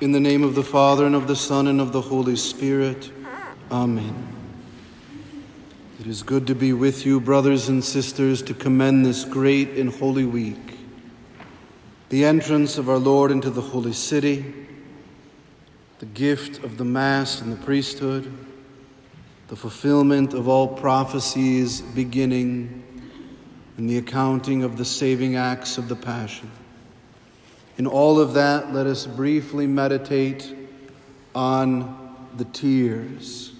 In the name of the Father, and of the Son, and of the Holy Spirit. Amen. It is good to be with you, brothers and sisters, to commend this great and holy week. The entrance of our Lord into the holy city, the gift of the Mass and the priesthood, the fulfillment of all prophecies beginning and the accounting of the saving acts of the Passion. In all of that, let us briefly meditate on the tears.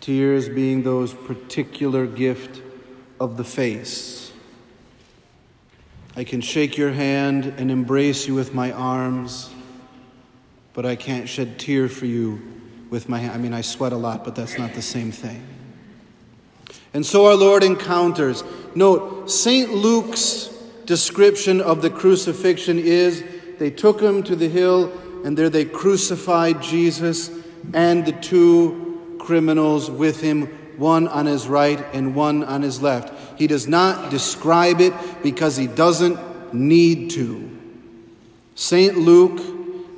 Tears being those particular gift of the face. I can shake your hand and embrace you with my arms, but I can't shed tear for you with my hand. I mean, I sweat a lot, but that's not the same thing. And so our Lord encounters. Note, St. Luke's description of the crucifixion is they took him to the hill, and there they crucified Jesus and the two criminals with him, one on his right and one on his left. He does not describe it because he doesn't need to. St. Luke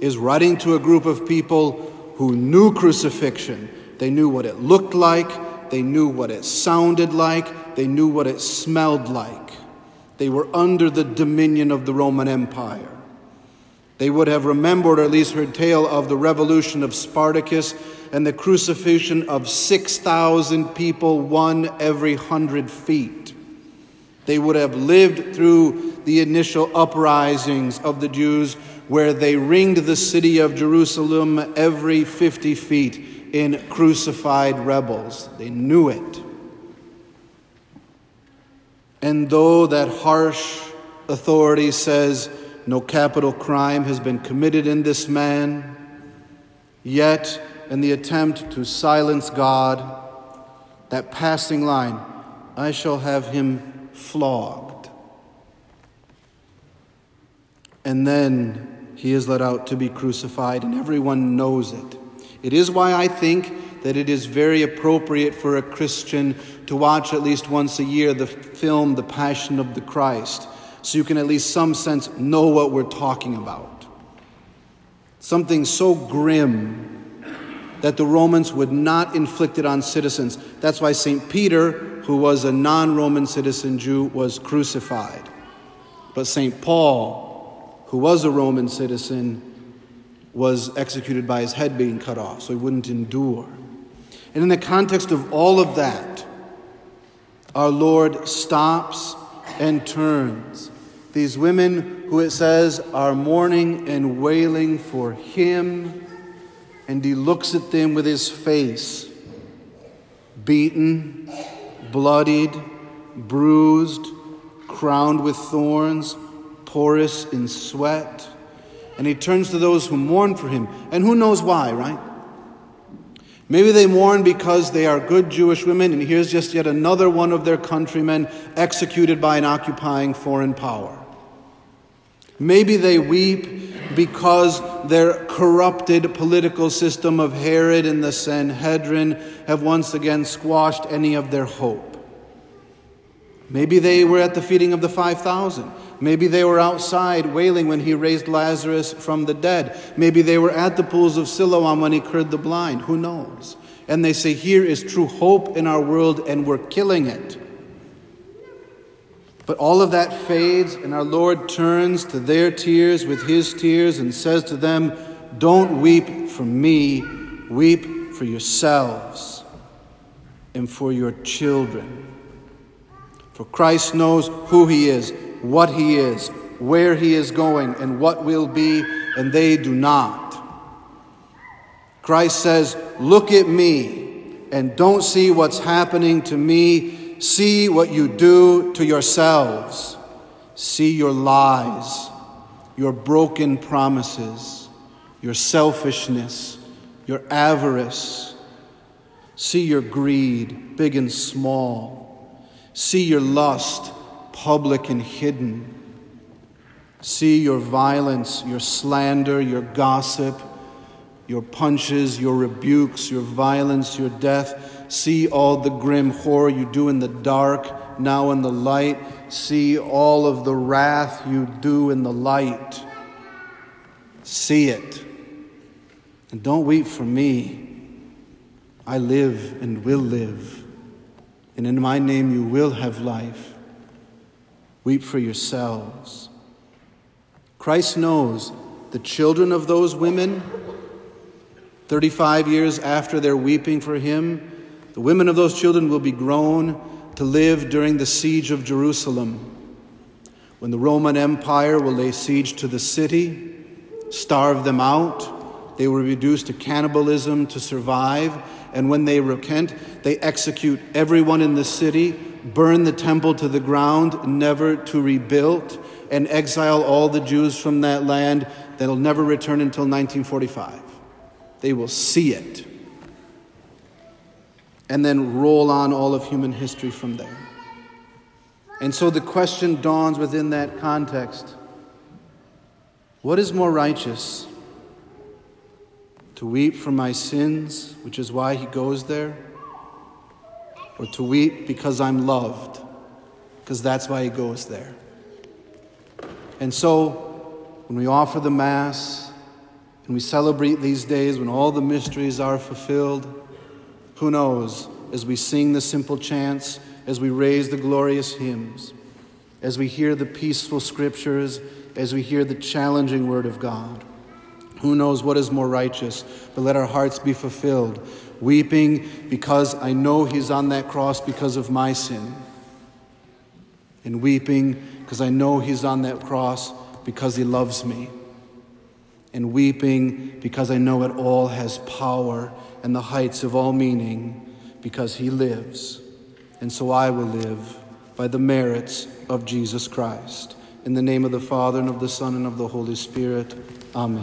is writing to a group of people who knew crucifixion. They knew what it looked like, they knew what it sounded like, they knew what it smelled like. They were under the dominion of the Roman Empire. They would have remembered, or at least heard tale of the revolution of Spartacus and the crucifixion of 6,000 people, one every hundred feet. They would have lived through the initial uprisings of the Jews where they ringed the city of Jerusalem every 50 feet in crucified rebels. They knew it. And though that harsh authority says no capital crime has been committed in this man, yet in the attempt to silence God, that passing line, I shall have him flogged. And then he is let out to be crucified, and everyone knows it. It is why I think that it is very appropriate for a Christian to watch at least once a year the film The Passion of the Christ, so you can at least some sense know what we're talking about. Something so grim that the Romans would not inflict it on citizens. That's why St. Peter, who was a non Roman citizen Jew, was crucified. But St. Paul, who was a Roman citizen, was executed by his head being cut off, so he wouldn't endure. And in the context of all of that, our Lord stops and turns. These women who it says are mourning and wailing for him, and he looks at them with his face beaten, bloodied, bruised, crowned with thorns, porous in sweat. And he turns to those who mourn for him. And who knows why, right? Maybe they mourn because they are good Jewish women, and here's just yet another one of their countrymen executed by an occupying foreign power. Maybe they weep because their corrupted political system of Herod and the Sanhedrin have once again squashed any of their hope. Maybe they were at the feeding of the 5,000. Maybe they were outside wailing when he raised Lazarus from the dead. Maybe they were at the pools of Siloam when he cured the blind. Who knows? And they say, Here is true hope in our world, and we're killing it. But all of that fades, and our Lord turns to their tears with his tears and says to them, Don't weep for me, weep for yourselves and for your children. For Christ knows who he is, what he is, where he is going, and what will be, and they do not. Christ says, Look at me and don't see what's happening to me. See what you do to yourselves. See your lies, your broken promises, your selfishness, your avarice. See your greed, big and small. See your lust, public and hidden. See your violence, your slander, your gossip, your punches, your rebukes, your violence, your death. See all the grim horror you do in the dark, now in the light. See all of the wrath you do in the light. See it. And don't weep for me. I live and will live. And in my name you will have life. Weep for yourselves. Christ knows the children of those women, 35 years after they're weeping for him, the women of those children will be grown to live during the siege of Jerusalem. When the Roman Empire will lay siege to the city, starve them out, they will be reduced to cannibalism to survive, and when they repent, they execute everyone in the city, burn the temple to the ground, never to rebuild, and exile all the Jews from that land that'll never return until 1945. They will see it and then roll on all of human history from there. And so the question dawns within that context what is more righteous? To weep for my sins, which is why he goes there, or to weep because I'm loved, because that's why he goes there. And so, when we offer the Mass and we celebrate these days when all the mysteries are fulfilled, who knows, as we sing the simple chants, as we raise the glorious hymns, as we hear the peaceful scriptures, as we hear the challenging word of God. Who knows what is more righteous? But let our hearts be fulfilled, weeping because I know He's on that cross because of my sin, and weeping because I know He's on that cross because He loves me, and weeping because I know it all has power and the heights of all meaning because he lives. And so I will live by the merits of Jesus Christ. In the name of the Father, and of the Son, and of the Holy Spirit. Amen.